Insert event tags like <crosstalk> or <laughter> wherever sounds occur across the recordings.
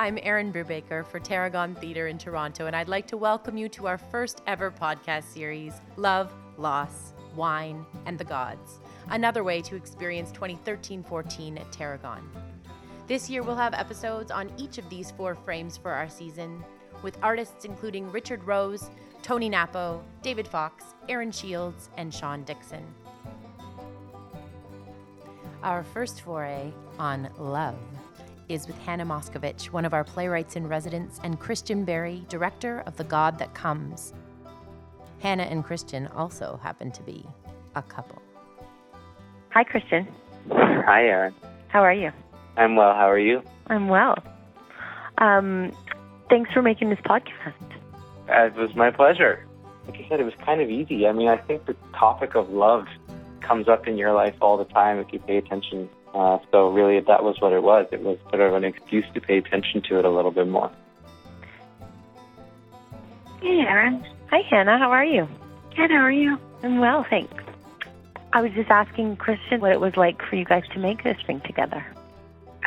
I'm Erin Brubaker for Tarragon Theatre in Toronto, and I'd like to welcome you to our first ever podcast series, Love, Loss, Wine, and the Gods. Another way to experience 2013 14 at Tarragon. This year, we'll have episodes on each of these four frames for our season, with artists including Richard Rose, Tony Nappo, David Fox, Erin Shields, and Sean Dixon. Our first foray on love is with Hannah Moscovitch, one of our playwrights in residence, and Christian Barry, director of The God That Comes. Hannah and Christian also happen to be a couple. Hi, Christian. Hi, Erin. How are you? I'm well. How are you? I'm well. Um, thanks for making this podcast. Uh, it was my pleasure. Like I said, it was kind of easy. I mean, I think the topic of love comes up in your life all the time if you pay attention uh, so really, that was what it was. It was sort of an excuse to pay attention to it a little bit more. Hey, Erin. Hi, Hannah. How are you? Good. How are you? I'm well, thanks. I was just asking Christian what it was like for you guys to make this thing together.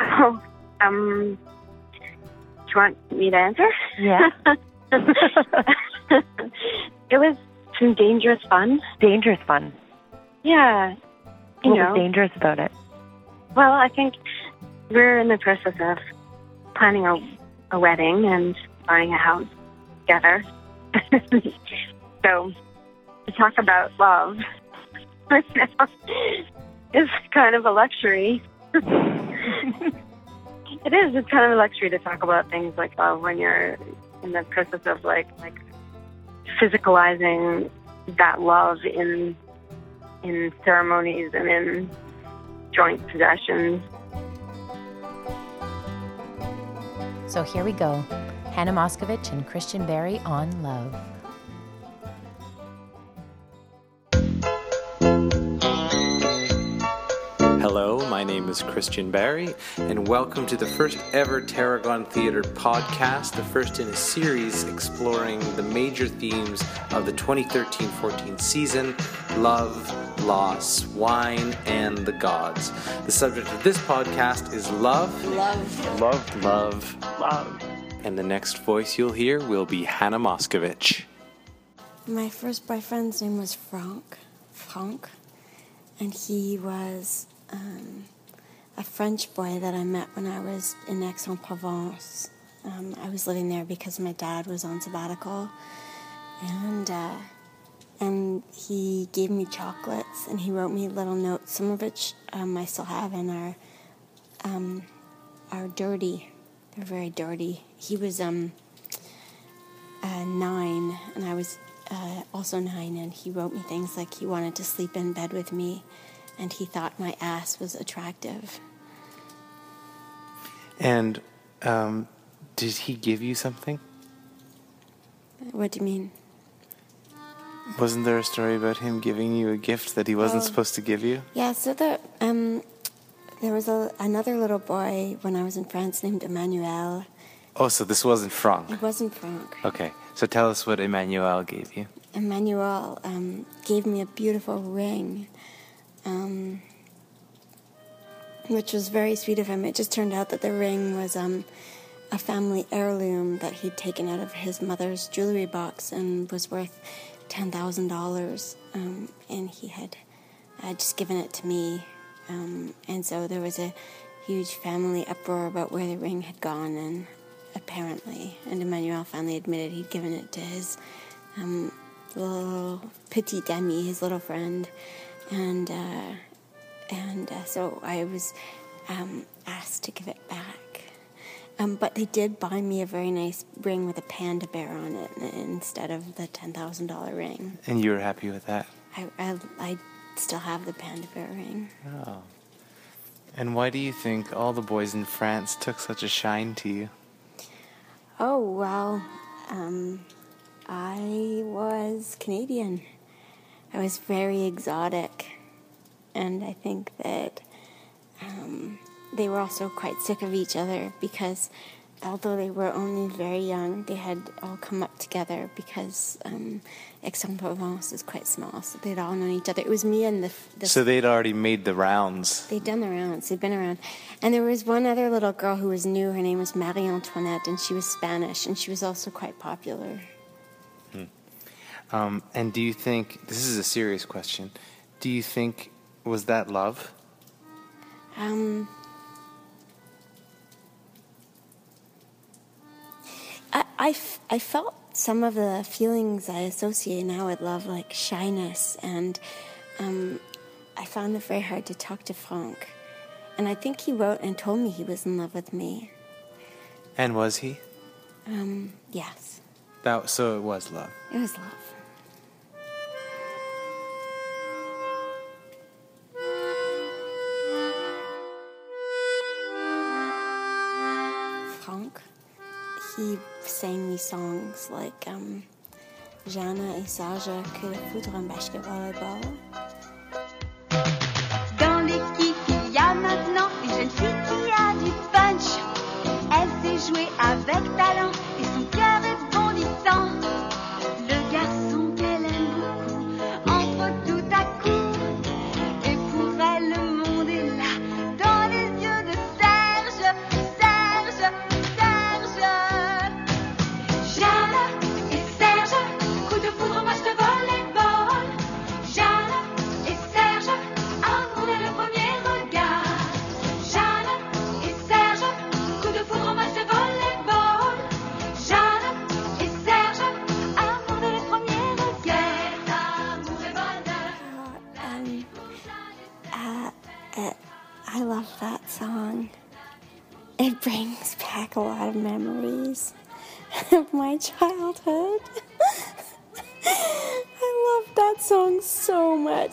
Oh, um, do you want me to answer? Yeah. <laughs> it was some dangerous fun. dangerous fun. Yeah. You What know, was dangerous about it? Well, I think we're in the process of planning a, a wedding and buying a house together. <laughs> so, to talk about love <laughs> right now is kind of a luxury. <laughs> it is. It's kind of a luxury to talk about things like love when you're in the process of like like physicalizing that love in in ceremonies and in joint possessions. So here we go Hannah Moscovitch and Christian Barry on love. My name is Christian Barry, and welcome to the first ever Tarragon Theatre podcast, the first in a series exploring the major themes of the 2013 14 season love, loss, wine, and the gods. The subject of this podcast is love, Love. love, love, love. And the next voice you'll hear will be Hannah Moscovitch. My first boyfriend's name was Franck. Franck. And he was um, a French boy that I met when I was in Aix-en-Provence. Um, I was living there because my dad was on sabbatical. And, uh, and he gave me chocolates and he wrote me little notes, some of which um, I still have and are, um, are dirty. They're very dirty. He was um, uh, nine, and I was uh, also nine, and he wrote me things like he wanted to sleep in bed with me, and he thought my ass was attractive. And um, did he give you something? What do you mean? Wasn't there a story about him giving you a gift that he wasn't Oh. supposed to give you? Yeah, so the um, there was a, another little boy when I was in France named Emmanuel. Oh, so this wasn't Franck. It wasn't Frank. Okay, so tell us what Emmanuel gave you. Emmanuel um, gave me a beautiful ring, um, which was very sweet of him. It just turned out that the ring was um, a family heirloom that he'd taken out of his mother's jewelry box and was worth ten thousand dollars, um, and he had uh, just given it to me. Um, and so there was a huge family uproar about where the ring had gone, and apparently, and Emmanuel finally admitted he'd given it to his um, little petite amie, his little friend, and uh, and uh, so I was um, asked to give it back. Um, but they did buy me a very nice ring with a panda bear on it instead of the ten thousand dollar ring. And you were happy with that? I, I I still have the panda bear ring. Oh. And why do you think all the boys in France took such a shine to you? Oh well, um, I was Canadian. I was very exotic, and I think that um, they were also quite sick of each other because although they were only very young, they had all come up together because um, Aix-en-Provence is quite small, so they'd all known each other. It was me and the. the So they'd already made the rounds. They'd done the rounds. They'd been around, and there was one other little girl who was new. Her name was Marie Antoinette, and she was Spanish, and she was also quite popular. Um, and do you think this is a serious question? Do you think was that love? Um, I, I, f- I felt some of the feelings I associate now with love, like shyness, and um, I found it very hard to talk to Franck. And I think he wrote and told me he was in love with me. And was he? Um, yes, That so it was love. it was love. He sang me songs like um, Jeanne et Serge que le foudre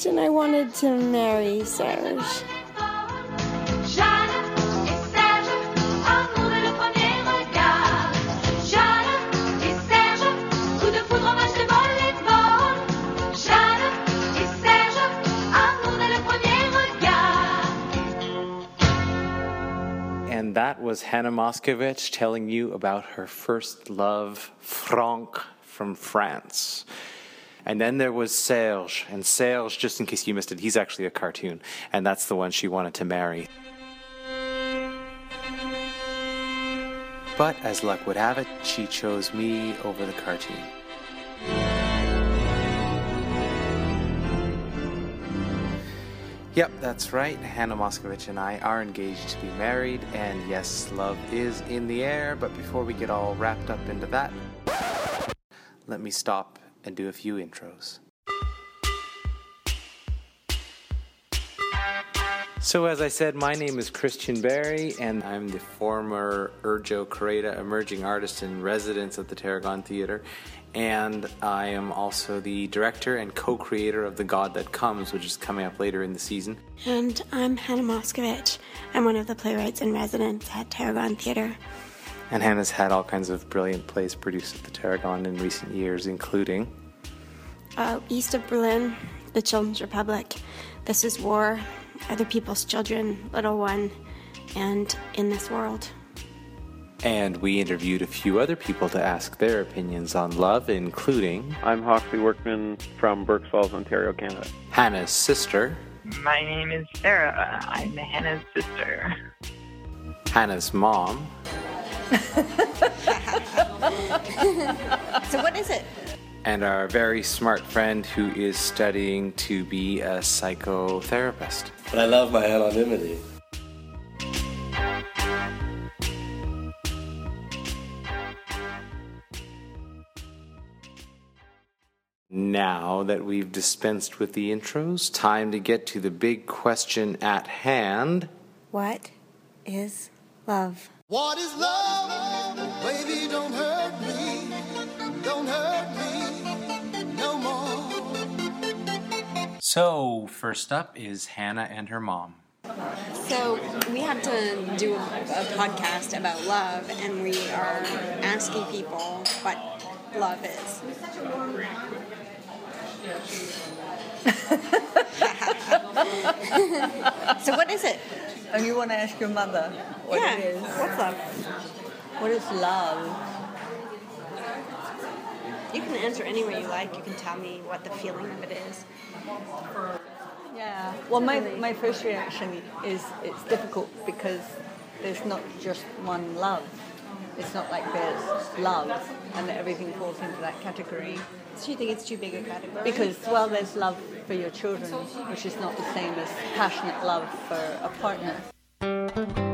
much, and I wanted to marry Serge. Jeanne et Serge, amour dès le premier regard. Jeanne et Serge, coup de foudre, match de volleyball. Jeanne et Serge, amour dès le premier regard. And that was Hannah Moscovitch telling you about her first love, Franck from France. And then there was Serge. And Serge, just in case you missed it, he's actually a cartoon. And that's the one she wanted to marry. But as luck would have it, she chose me over the cartoon. Yep, that's right. Hannah Moscovitch and I are engaged to be married, and yes, love is in the air. But before we get all wrapped up into that, let me stop and do a few intros. So, as I said, my name is Christian Barry, and I'm the former Urjo Kareda Emerging Artist in Residence at the Tarragon Theatre. And I am also the director and co creator of The God That Comes, which is coming up later in the season. And I'm Hannah Moscovitch. I'm one of the playwrights in residence at Tarragon Theatre. And Hannah's had all kinds of brilliant plays produced at the Tarragon in recent years, including Uh, east of Berlin, The Children's Republic, This is War, Other People's Children, Little One, and In This World. And we interviewed a few other people to ask their opinions on love, including I'm Hawksley Workman from Burk's Falls, Ontario, Canada. Hannah's sister, My name is Sarah. I'm Hannah's sister. Hannah's mom, <laughs> So, what is it? and our very smart friend who is studying to be a psychotherapist. But I love my anonymity. Now that we've dispensed with the intros, time to get to the big question at hand. What is love? What is love? Baby, don't hurt me. Don't hurt me no more. So, first up is Hannah and her mom. So we have to do a, a podcast about love, and we are asking people what love is. <laughs> <laughs> so what is it? And you want to ask your mother what yeah. it is? What's love? What is love? You can answer any way you like. You can tell me what the feeling of it is. Yeah. Well, my, my first reaction is it's difficult because there's not just one love. It's not like there's love and that everything falls into that category. So you think it's too big a category? Because, well, there's love for your children, which is not the same as passionate love for a partner.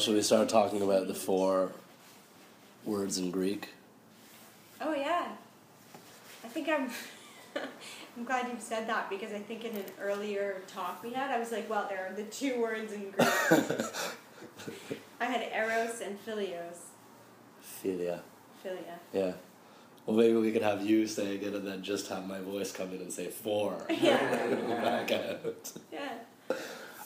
Should we start talking about the four words in Greek? Oh yeah. I think I'm. <laughs> I'm glad you said that because I think in an earlier talk we had, I was like, well, there are the two words in Greek. <laughs> I had eros and philios. Philia. Philia. Yeah. Well, maybe we could have you saying it and then just have my voice come in and say four. <laughs> Yeah. Back out. Yeah.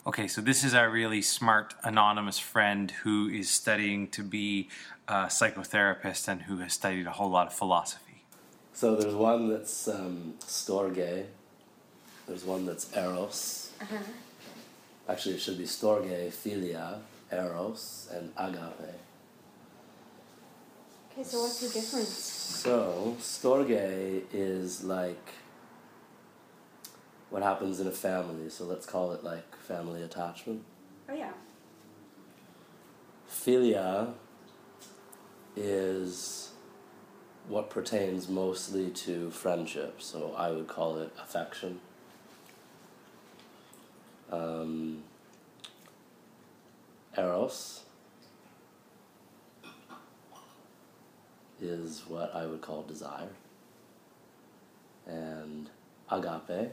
Okay, so this is our really smart anonymous friend who is studying to be a psychotherapist and who has studied a whole lot of philosophy. So there's one that's um, storge. There's one that's eros. Uh-huh. Actually, it should be storge, philia, eros, and agape. Okay, so what's the difference? So, storge is like what happens in a family. So let's call it like family attachment. Oh yeah. Philia is what pertains mostly to friendship. So I would call it affection. Um, eros is what I would call desire. And agape,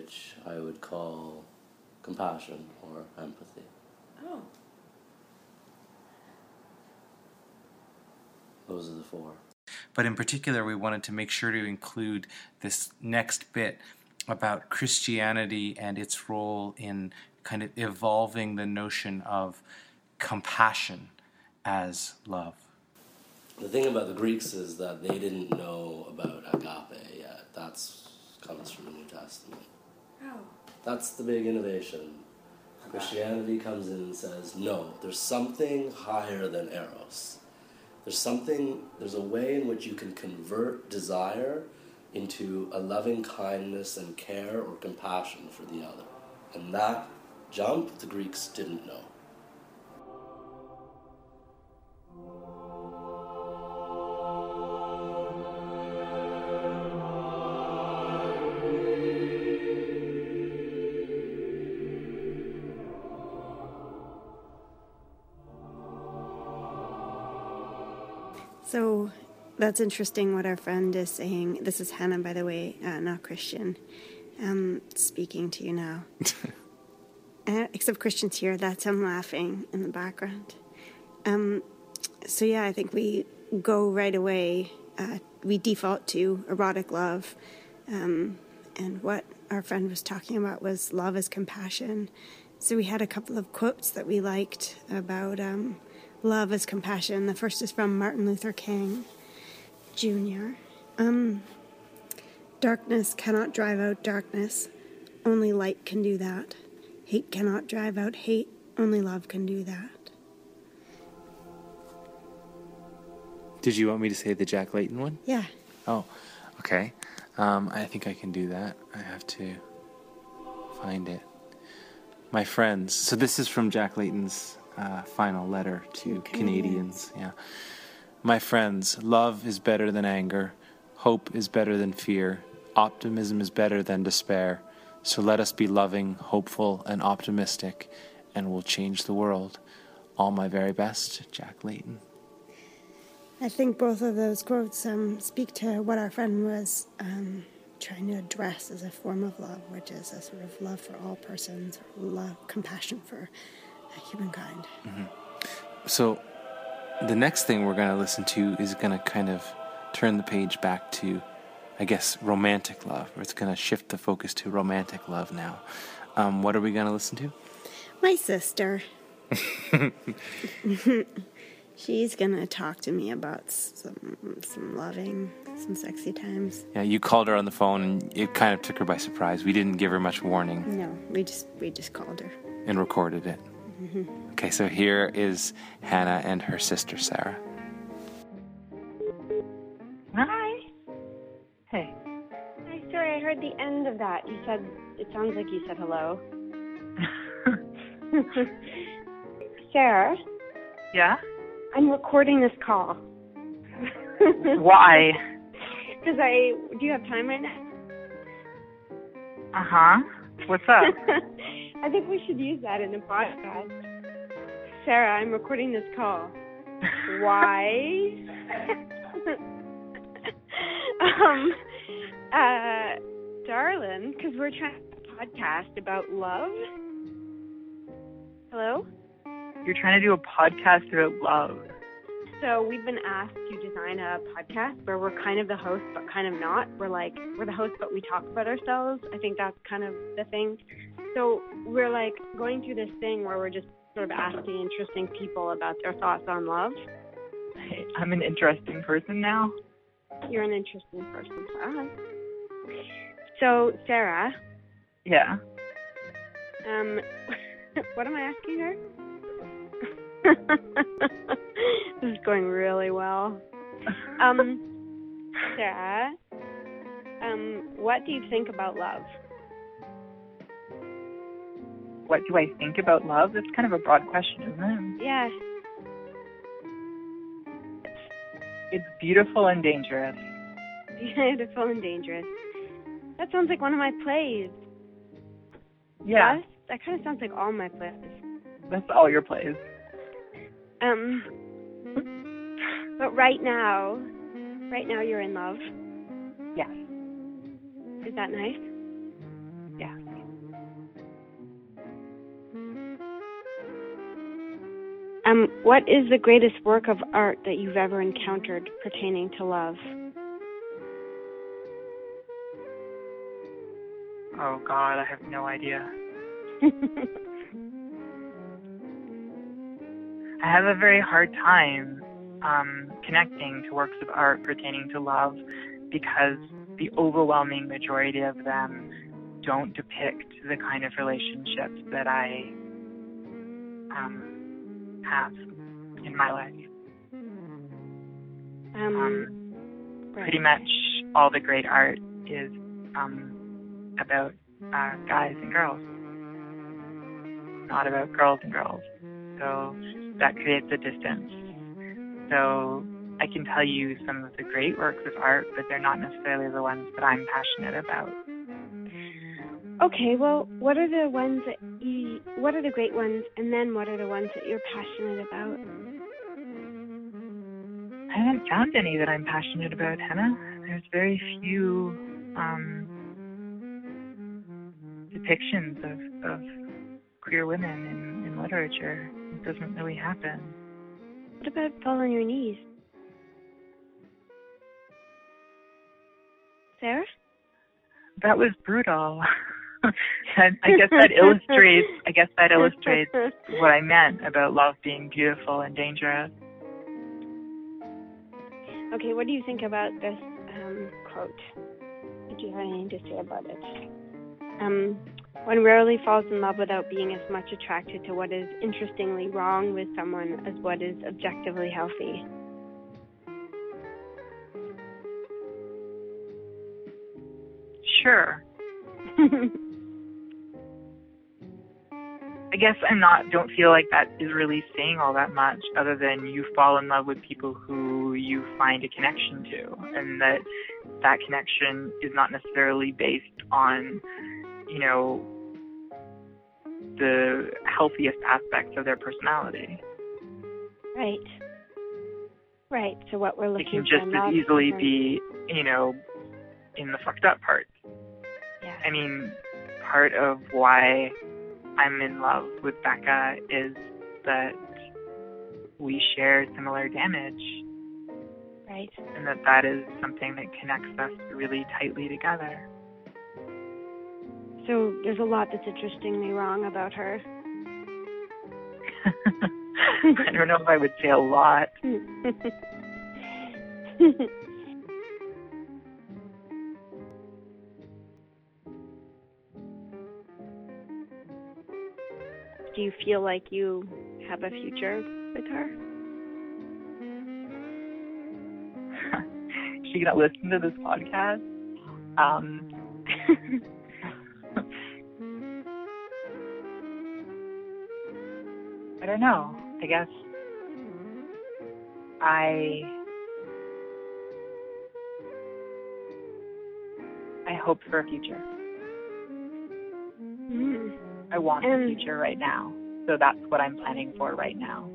which I would call compassion or empathy. Oh. Those are the four. But in particular, we wanted to make sure to include this next bit about Christianity and its role in kind of evolving the notion of compassion as love. The thing about the Greeks is that they didn't know about agape yet. That's comes from the New Testament. That's the big innovation. Christianity comes in and says, no, there's something higher than eros. There's something, there's a way in which you can convert desire into a loving kindness and care or compassion for the other. And that jump, the Greeks didn't know. That's interesting what our friend is saying. This is Hannah, by the way, uh, not Christian, um, speaking to you now. <laughs> uh, except Christian's here, that's him laughing in the background. Um, so, yeah, I think we go right away, uh, we default to erotic love. Um, and what our friend was talking about was love is compassion. So, we had a couple of quotes that we liked about. Um, love is compassion. The first is from Martin Luther King Jr. Um, darkness cannot drive out darkness, only light can do that. Hate cannot drive out hate, only love can do that. Did you want me to say the Jack Layton one? Yeah. Oh, okay. Um, I think I can do that. I have to find it. My friends. So this is from Jack Layton's uh, final letter to Canadians. Yeah. My friends, love is better than anger. Hope is better than fear. Optimism is better than despair. So let us be loving, hopeful, and optimistic, and we'll change the world. All my very best, Jack Layton. I think both of those quotes um, speak to what our friend was um, trying to address as a form of love, which is a sort of love for all persons, love, compassion for humankind. Mm-hmm. So, the next thing we're going to listen to is going to kind of turn the page back to I guess, romantic love. Or It's going to shift the focus to romantic love now. Um, what are we going to listen to? My sister. <laughs> She's gonna talk to me about some some loving, some sexy times. Yeah, you called her on the phone, and it kind of took her by surprise. We didn't give her much warning No, we just we just called her. and recorded it. Mhm. Okay, so here is Hannah and her sister Sarah. Hi. Hey. Hi, sorry, I heard the end of that. You said, it sounds like you said hello. <laughs> Sarah, Yeah? I'm recording this call. <laughs> Why? Because I, do you have time right now? Uh huh. What's up? <laughs> I think we should use that in the podcast. Sarah, I'm recording this call. Why? <laughs> um, uh, darling, because we're trying to podcast about love. Hello? You're trying to do a podcast about love. So we've been asked to design a podcast where we're kind of the host but kind of not. We're like we're the host but we talk about ourselves. I think that's kind of the thing. So we're like going through this thing where we're just sort of asking interesting people about their thoughts on love. <laughs> I'm an interesting person now. You're an interesting person to us. So Sarah, Yeah. um, <laughs> what am I asking her? <laughs> this is going really well. Um, Sarah, um, what do you think about love? What do I think about love? That's kind of a broad question, isn't it? Yes. It's beautiful and dangerous. Beautiful and dangerous. That sounds like one of my plays. Yeah. Yes? That kind of sounds like all my plays. That's all your plays. Um, but right now, right now you're in love. Yes. Is that nice? Um, what is the greatest work of art that you've ever encountered pertaining to love? Oh God, I have no idea. <laughs> I have a very hard time um, connecting to works of art pertaining to love because the overwhelming majority of them don't depict the kind of relationships that I um, have in my life. Um, Pretty much all the great art is um, about uh, guys and girls, not about girls and girls. So that creates a distance. So I can tell you some of the great works of art, but they're not necessarily the ones that I'm passionate about. Okay, well, what are the ones that you, what are the great ones, and then what are the ones that you're passionate about? I haven't found any that I'm passionate about, Hannah. There's very few um, depictions of, of queer women in, in literature. It doesn't really happen. What about fall on your knees? Sarah? That was brutal. <laughs> And I guess that illustrates. I guess that illustrates what I meant about love being beautiful and dangerous. Okay, what do you think about this um, quote? Do you have anything to say about it? Um, one rarely falls in love without being as much attracted to what is interestingly wrong with someone as what is objectively healthy. Sure. <laughs> I guess I'm not. Don't feel like that is really saying all that much, other than you fall in love with people who you find a connection to, and that that connection is not necessarily based on, you know, the healthiest aspects of their personality. Right. Right. So what we're looking for. It can just as easily be, you know, in the fucked up part. Yeah. I mean, part of why I'm in love with Becca is that we share similar damage. Right. And that that is something that connects us really tightly together. So there's a lot that's interestingly wrong about her. <laughs> <laughs> I don't know if I would say a lot. <laughs> Do you feel like you have a future with her? <laughs> she gonna listen to this podcast? Um, <laughs> I don't know. I guess I I hope for a future. I want And- a future right now. So that's what I'm planning for right now.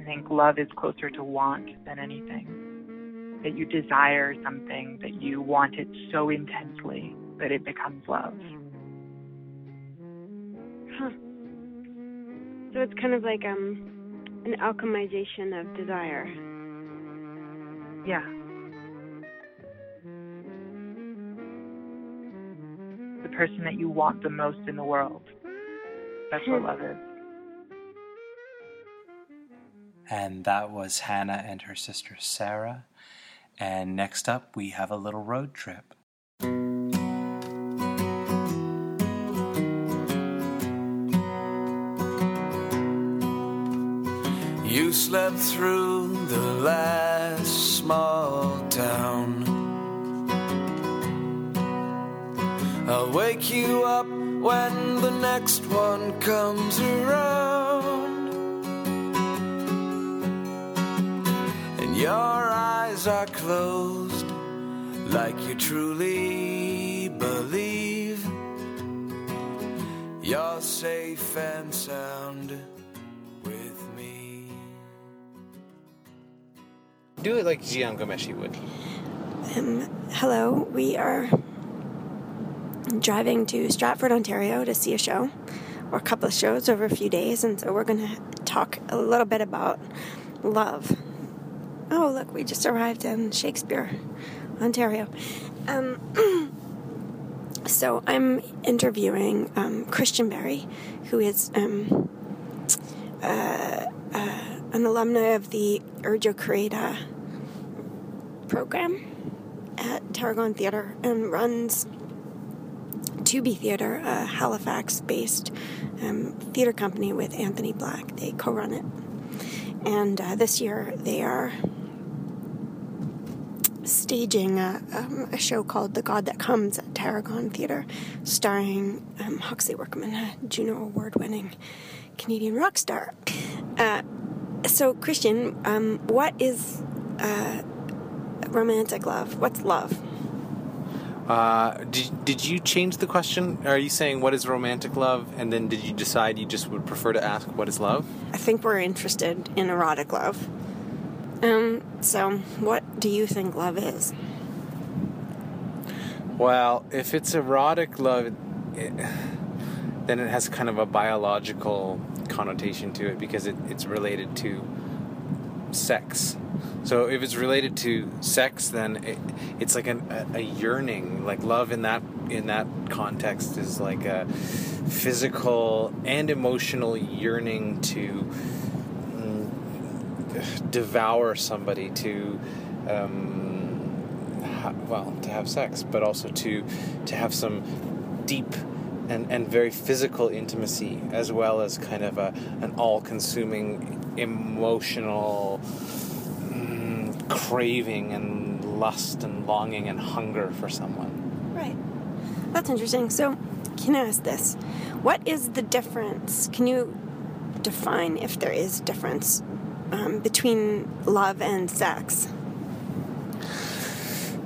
I think love is closer to want than anything. That you desire something, that you want it so intensely that it becomes love. Huh. So it's kind of like um an alchemization of desire. Yeah. Person that you want the most in the world. That's what love is. And that was Hannah and her sister Sarah. And next up, we have a little road trip. You slept through the last small town. Wake you up when the next one comes around. And your eyes are closed like you truly believe you're safe and sound with me. Do it like Jian Ghomeshi would. Um, hello, we are driving to Stratford, Ontario to see a show, or a couple of shows over a few days, and so we're going to talk a little bit about love. Oh, look, we just arrived in Shakespeare, Ontario. Um, <clears throat> so I'm interviewing um, Christian Barry, who is um, uh, uh, an alumni of the Urjo Kareda program at Tarragon Theatre and runs 2b theatre, a Halifax based um, theatre company with Anthony Black. They co run it. And uh, this year they are staging a, um, a show called The God That Comes at Tarragon Theatre, starring um, Hawksley Workman, a Juno Award winning Canadian rock star. Uh, so, Christian, um, what is uh, romantic love? What's love? Uh, did, did you change the question? Are you saying what is romantic love? And then did you decide you just would prefer to ask what is love? I think we're interested in erotic love. Um, so, what do you think love is? Well, if it's erotic love, it, then it has kind of a biological connotation to it because it, it's related to sex. So if it's related to sex, then it, it's like an, a, a yearning. Like love in that in that context is like a physical and emotional yearning to mm, devour somebody, to um, ha- well, to have sex, but also to to have some deep and, and very physical intimacy, as well as kind of a an all-consuming emotional mm, craving and lust and longing and hunger for someone. Right. That's interesting. So, can I ask this? What is the difference? Can you define if there is difference um, between love and sex?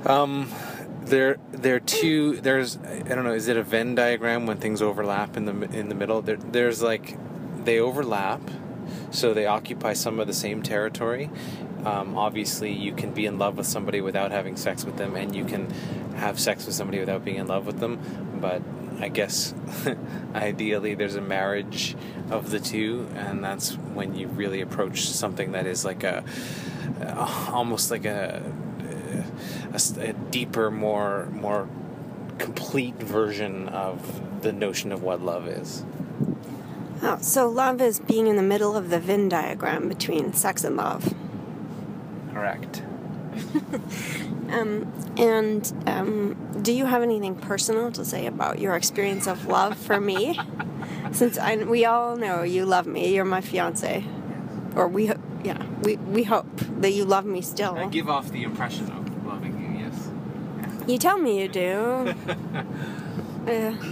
Um, there, there are two. There's, I don't know. Is it a Venn diagram when things overlap in the in the middle? There, there's like, they overlap, so they occupy some of the same territory. Um, obviously, you can be in love with somebody without having sex with them, and you can have sex with somebody without being in love with them. But I guess <laughs> ideally there's a marriage of the two, and that's when you really approach something that is like a almost like a, a, a deeper, more more complete version of the notion of what love is. Oh, so love is being in the middle of the Venn diagram between sex and love. Correct. <laughs> Um, and um, do you have anything personal to say about your experience of love for me? <laughs> Since I, we all know you love me, you're my fiance, or we, yeah, we we hope that you love me still. I give off the impression of loving you. Yes. You tell me you do. Uh, <laughs>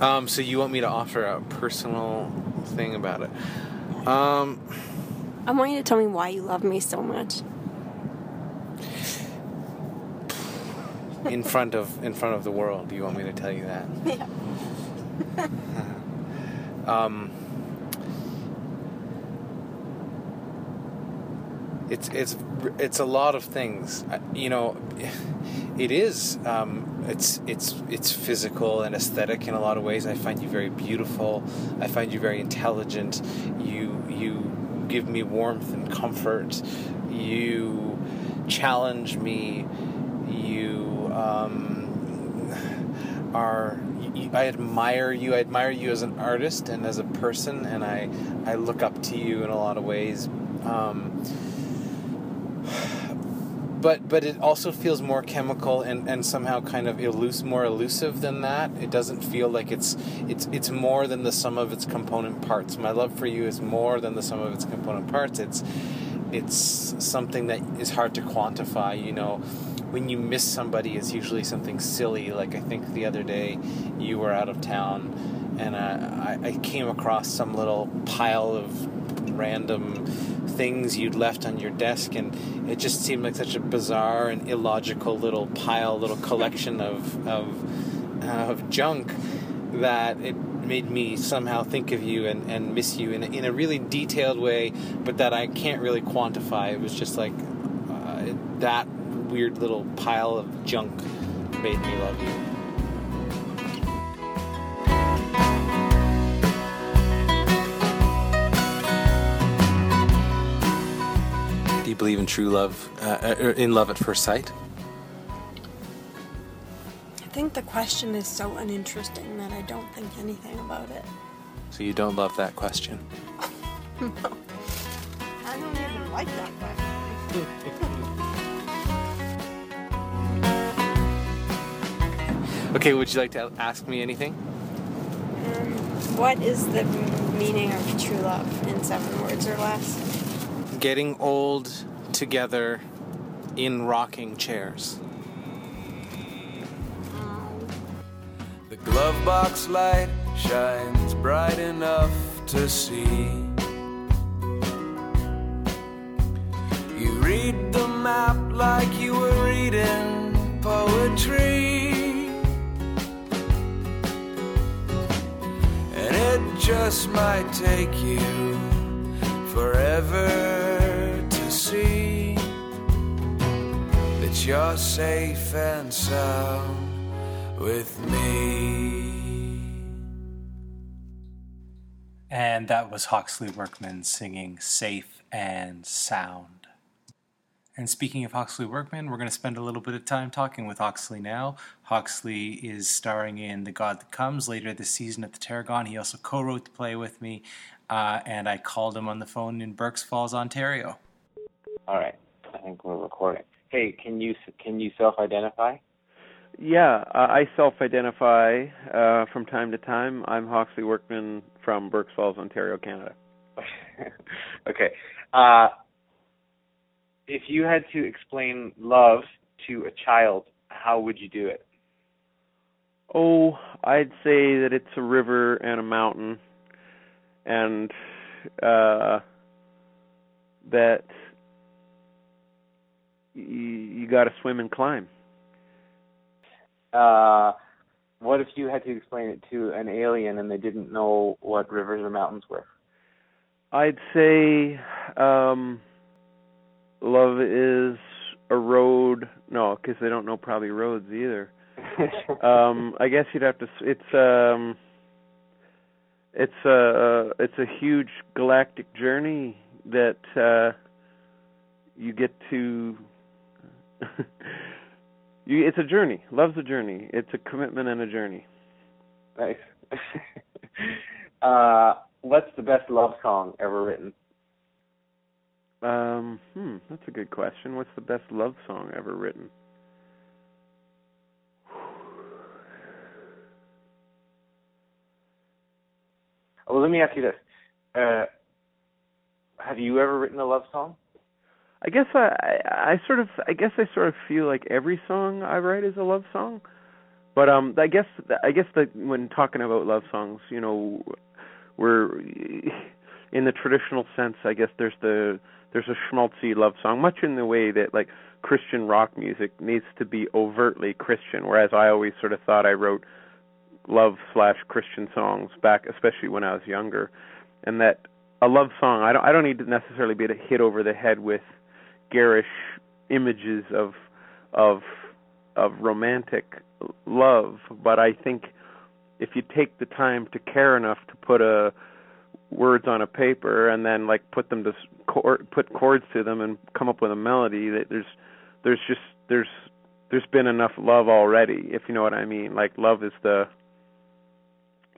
Um, so you want me to offer a personal thing about it? Um, I want you to tell me why you love me so much. in front of in front of the world, you want me to tell you that? <laughs> Yeah. <laughs> um, it's it's it's a lot of things. You know, it is. Um, it's it's it's physical and aesthetic in a lot of ways. I find you very beautiful. I find you very intelligent. You you give me warmth and comfort. You challenge me. You um, are. I admire you. I admire you as an artist and as a person, and I I look up to you in a lot of ways. Um, but but it also feels more chemical and, and somehow kind of elus more elusive than that. It doesn't feel like it's it's it's more than the sum of its component parts. My love for you is more than the sum of its component parts. It's it's something that is hard to quantify. You know, when you miss somebody, it's usually something silly. Like I think the other day, you were out of town, and I I, I came across some little pile of random things you'd left on your desk, and it just seemed like such a bizarre and illogical little pile, little collection of of, of junk that it made me somehow think of you and, and miss you in a, in a really detailed way, but that I can't really quantify. It was just like uh, that weird little pile of junk made me love you. Believe in true love, uh, uh, in love at first sight? I think the question is so uninteresting that I don't think anything about it. So you don't love that question. <laughs> no. I don't even like that question. Okay, would you like to ask me anything? Um, what is the meaning of true love in seven words or less? Getting old together in rocking chairs. The glove box light shines bright enough to see. You read the map like you were reading poetry. And it just might take you forever you're safe and sound with me. And that was Hawksley Workman singing Safe and Sound. And speaking of Hawksley Workman, we're going to spend a little bit of time talking with Hawksley now. Hawksley is starring in The God That Comes later this season at the Tarragon. He also co wrote the play with me, uh, and I called him on the phone in Burk's Falls, Ontario. All right, I think we're recording. Hey, can you can you self-identify? Yeah, uh, I self-identify uh, from time to time. I'm Hawksley Workman from Burk's Falls, Ontario, Canada. <laughs> okay. Uh, if you had to explain love to a child, how would you do it? Oh, I'd say that it's a river and a mountain, and uh, that you, you got to swim and climb. Uh, what if you had to explain it to an alien and they didn't know what rivers or mountains were? I'd say um, love is a road. No, because they don't know probably roads either. <laughs> um, I guess you'd have to. It's um, it's a it's a huge galactic journey that uh, you get to. <laughs> you, it's a journey. Love's a journey. It's a commitment and a journey. Nice. <laughs> uh, what's the best love song ever written? Um, hmm, that's a good question. What's the best love song ever written? Well, let me ask you this: uh, Have you ever written a love song? I guess I, I I sort of I guess I sort of feel like every song I write is a love song. But um I guess I guess that when talking about love songs, you know, we're in the traditional sense, I guess there's the there's a schmaltzy love song, much in the way that like Christian rock music needs to be overtly Christian, whereas I always sort of thought I wrote love slash Christian songs back, especially when I was younger, and that a love song I don't I don't need to necessarily be hit over the head with garish images of of of romantic love, but I think if you take the time to care enough to put a words on a paper and then like put them to put chords to them and come up with a melody that there's there's just there's there's been enough love already if you know what I mean. Like love is the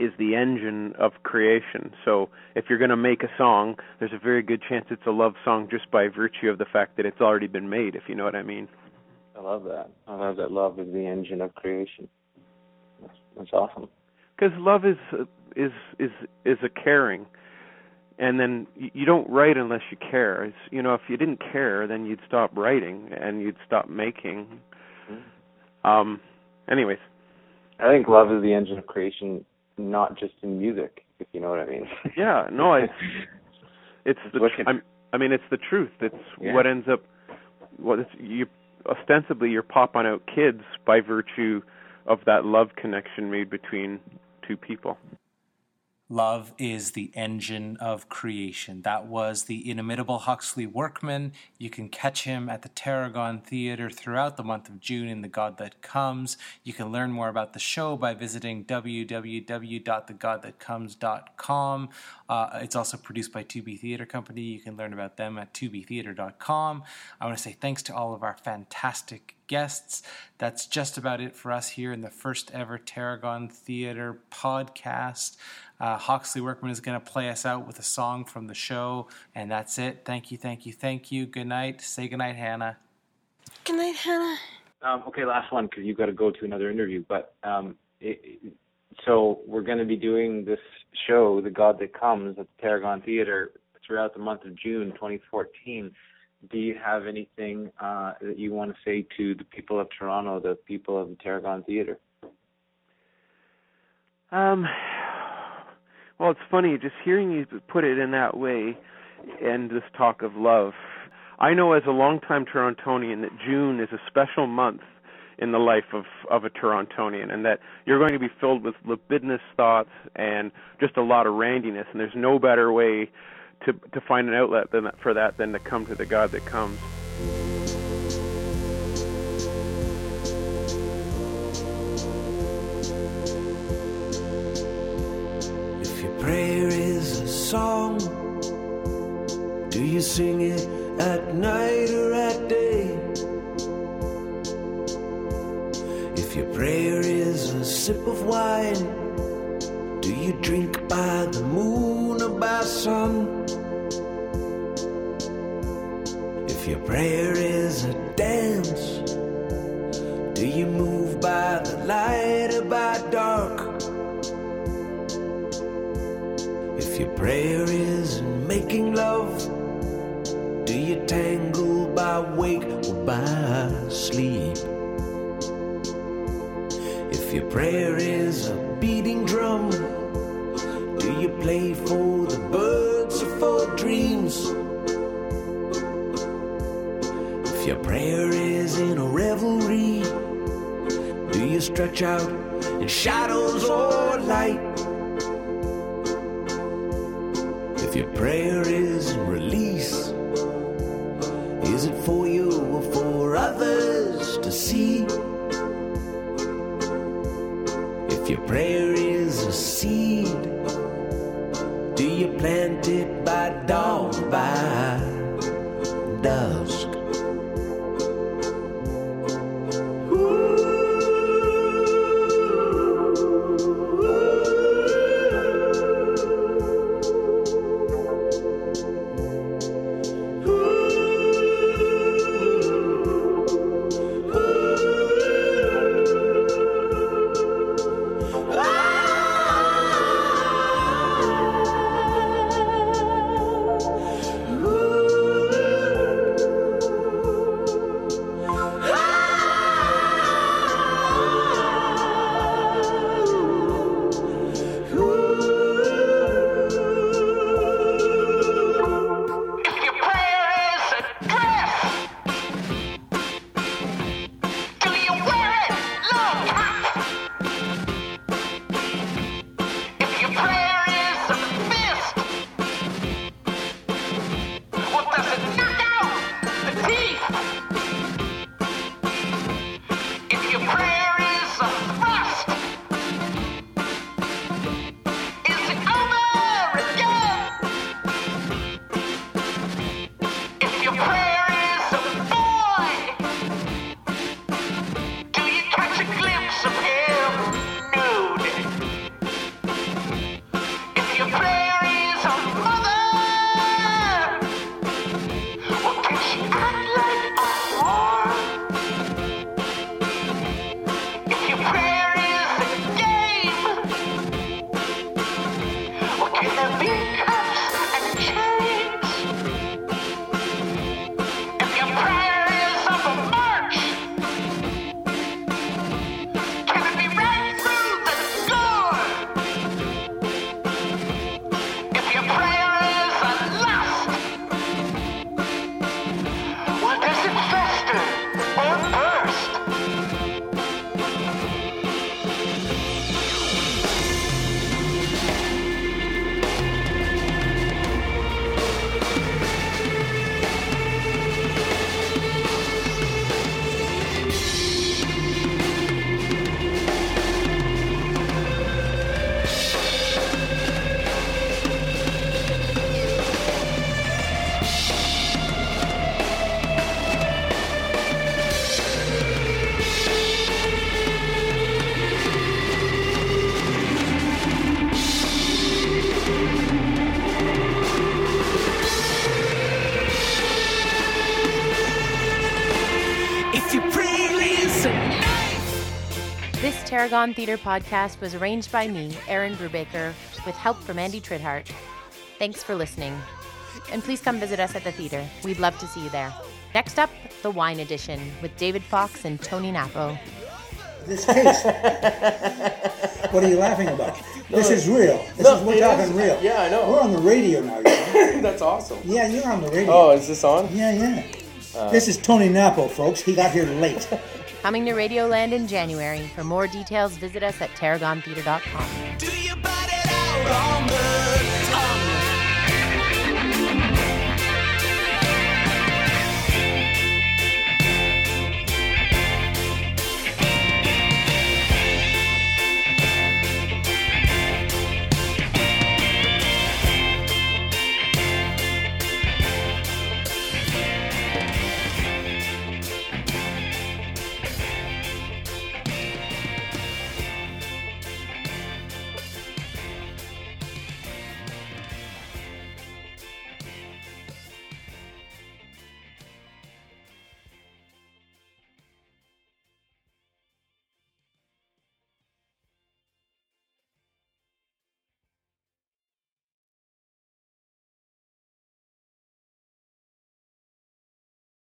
is the engine of creation so if you're going to make a song there's a very good chance it's a love song just by virtue of the fact that it's already been made if you know what I mean I love that. I love that. Love is the engine of creation. That's, that's awesome. because love is is is is a caring and then you don't write unless you care it's, you know if you didn't care then you'd stop writing and you'd stop making um anyways I think love is the engine of creation, not just in music, if you know what I mean. yeah no it's <laughs> it's the wicked. I'm, i mean it's the truth it's Yeah. what ends up what it's, you ostensibly you're popping out kids by virtue of that love connection made between two people Love is the engine of creation. That was the inimitable Hawksley Workman. You can catch him at the Tarragon Theatre throughout the month of June in The God That Comes. You can learn more about the show by visiting www.thegodthatcomes.com. Uh, it's also produced by 2B Theatre Company. You can learn about them at 2btheatre.com. I want to say thanks to all of our fantastic guests. That's just about it for us here in the first ever Tarragon Theatre podcast. Uh, Hawksley Workman is going to play us out with a song from the show, and that's it. Thank you, thank you, thank you. Good night. Say good night, Hannah. Good night, Hannah. Um, okay, last one because you've got to go to another interview. But um, it, it- so we're going to be doing this show, The God That Comes, at the Tarragon Theatre throughout the month of June 2014. Do you have anything uh, that you want to say to the people of Toronto, the people of the Tarragon Theatre? Um, well, it's funny just hearing you put it in that way, and this talk of love. I know as a longtime Torontonian that June is a special month in the life of of a Torontonian, and that you're going to be filled with libidinous thoughts and just a lot of randiness. And there's no better way to to find an outlet than for that than to come to the God that comes. If your prayer is a song, do you sing it at night or at day? If your prayer is a sip of wine, do you drink by the moon or by sun? Your prayer is a dance, do you move by the light or by dark? If your prayer is in making love, do you tangle by wake or by sleep? If your prayer is a beating drum, do you play for the birds or for dreams? If your prayer is in a revelry, do you stretch out in shadows or light? If your prayer is release, is it for you or for others to see? If your prayer is a seed, do you plant it by dawn by dusk? This Tarragon Theatre podcast was arranged by me, Erin Brubaker, with help from Andy Tridhart. Thanks for listening. And please come visit us at the theatre. We'd love to see you there. Next up, the Wine Edition with David Fox and Tony Nappo. This case. <laughs> what are you laughing about? This is real. This no, is we're talking is. real. Yeah, I know. We're on the radio now. You know? <laughs> That's awesome. yeah, you're on the radio. Oh, is this on? Yeah, yeah. Uh, this is Tony Nappo, folks. He got here late. <laughs> Coming to Radioland in January. For more details, visit us at tarragontheatre.com. Wrong.